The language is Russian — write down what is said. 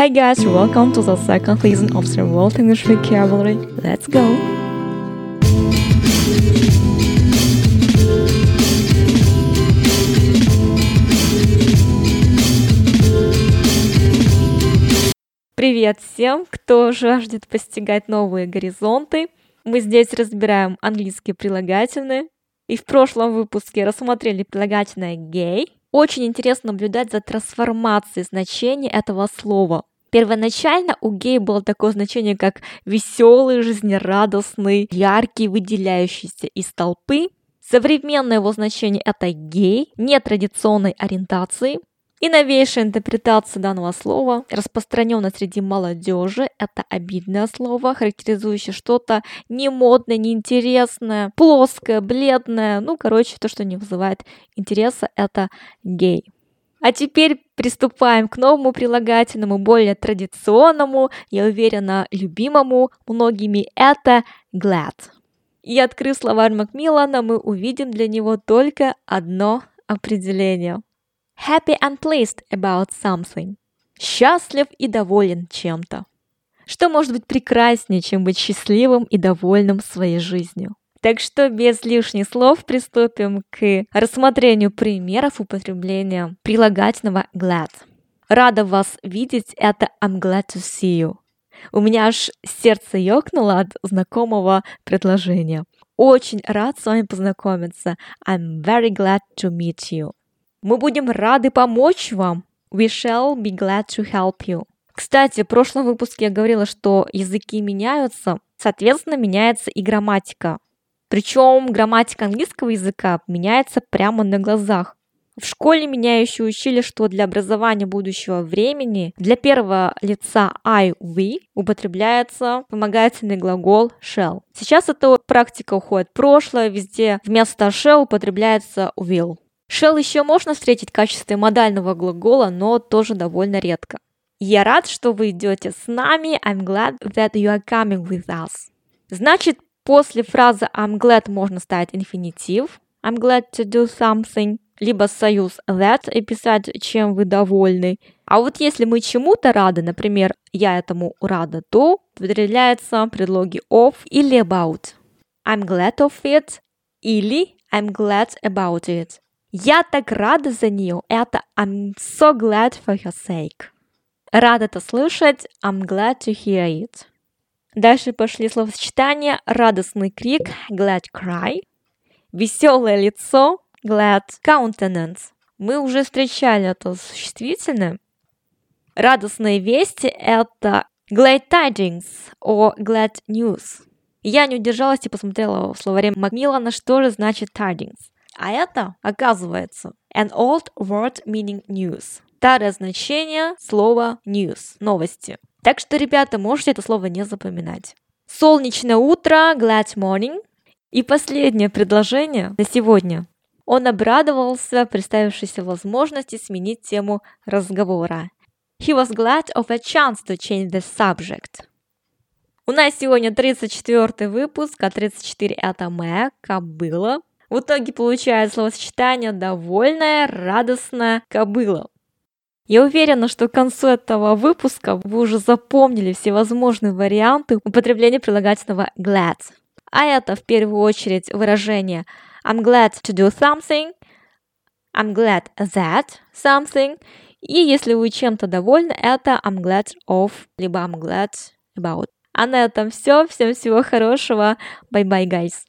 Hi guys, welcome to the second season of the World English Vocabulary. Let's go! Привет всем, кто жаждет постигать новые горизонты. Мы здесь разбираем английские прилагательные. И в прошлом выпуске рассмотрели прилагательное gay, очень интересно наблюдать за трансформацией значения этого слова. Первоначально у гей было такое значение, как веселый, жизнерадостный, яркий, выделяющийся из толпы. Современное его значение это гей, нетрадиционной ориентации, и новейшая интерпретация данного слова, распространенная среди молодежи, это обидное слово, характеризующее что-то немодное, неинтересное, плоское, бледное, ну, короче, то, что не вызывает интереса, это гей. А теперь приступаем к новому прилагательному, более традиционному, я уверена, любимому многими, это glad. И открыв словарь Макмиллана, мы увидим для него только одно определение – happy and pleased about something. Счастлив и доволен чем-то. Что может быть прекраснее, чем быть счастливым и довольным своей жизнью? Так что без лишних слов приступим к рассмотрению примеров употребления прилагательного glad. Рада вас видеть, это I'm glad to see you. У меня аж сердце ёкнуло от знакомого предложения. Очень рад с вами познакомиться. I'm very glad to meet you. Мы будем рады помочь вам. We shall be glad to help you. Кстати, в прошлом выпуске я говорила, что языки меняются, соответственно, меняется и грамматика. Причем грамматика английского языка меняется прямо на глазах. В школе меня еще учили, что для образования будущего времени для первого лица I, we употребляется помогательный глагол shall. Сейчас эта практика уходит в прошлое, везде вместо shall употребляется will. Shall еще можно встретить в качестве модального глагола, но тоже довольно редко. Я рад, что вы идете с нами. I'm glad that you are coming with us. Значит, после фразы I'm glad можно ставить инфинитив. I'm glad to do something. Либо союз that и писать, чем вы довольны. А вот если мы чему-то рады, например, я этому рада, то выделяются предлоги of или about. I'm glad of it или I'm glad about it. Я так рада за нее. Это I'm so glad for her sake. Рад это слышать. I'm glad to hear it. Дальше пошли словосочетания. Радостный крик. Glad cry. Веселое лицо. Glad countenance. Мы уже встречали это существительное. Радостные вести – это glad tidings or glad news. Я не удержалась и посмотрела в словаре Макмиллана, что же значит tidings. А это, оказывается, an old word meaning news. Старое значение слова news, новости. Так что, ребята, можете это слово не запоминать. Солнечное утро, glad morning. И последнее предложение на сегодня. Он обрадовался представившейся возможности сменить тему разговора. He was glad of a chance to change the subject. У нас сегодня 34 выпуск, а 34 это моя кобыла. В итоге получается словосочетание «довольная», «радостная», «кобыла». Я уверена, что к концу этого выпуска вы уже запомнили всевозможные варианты употребления прилагательного glad. А это в первую очередь выражение I'm glad to do something, I'm glad that something, и если вы чем-то довольны, это I'm glad of, либо I'm glad about. А на этом все. Всем всего хорошего. Bye-bye, guys.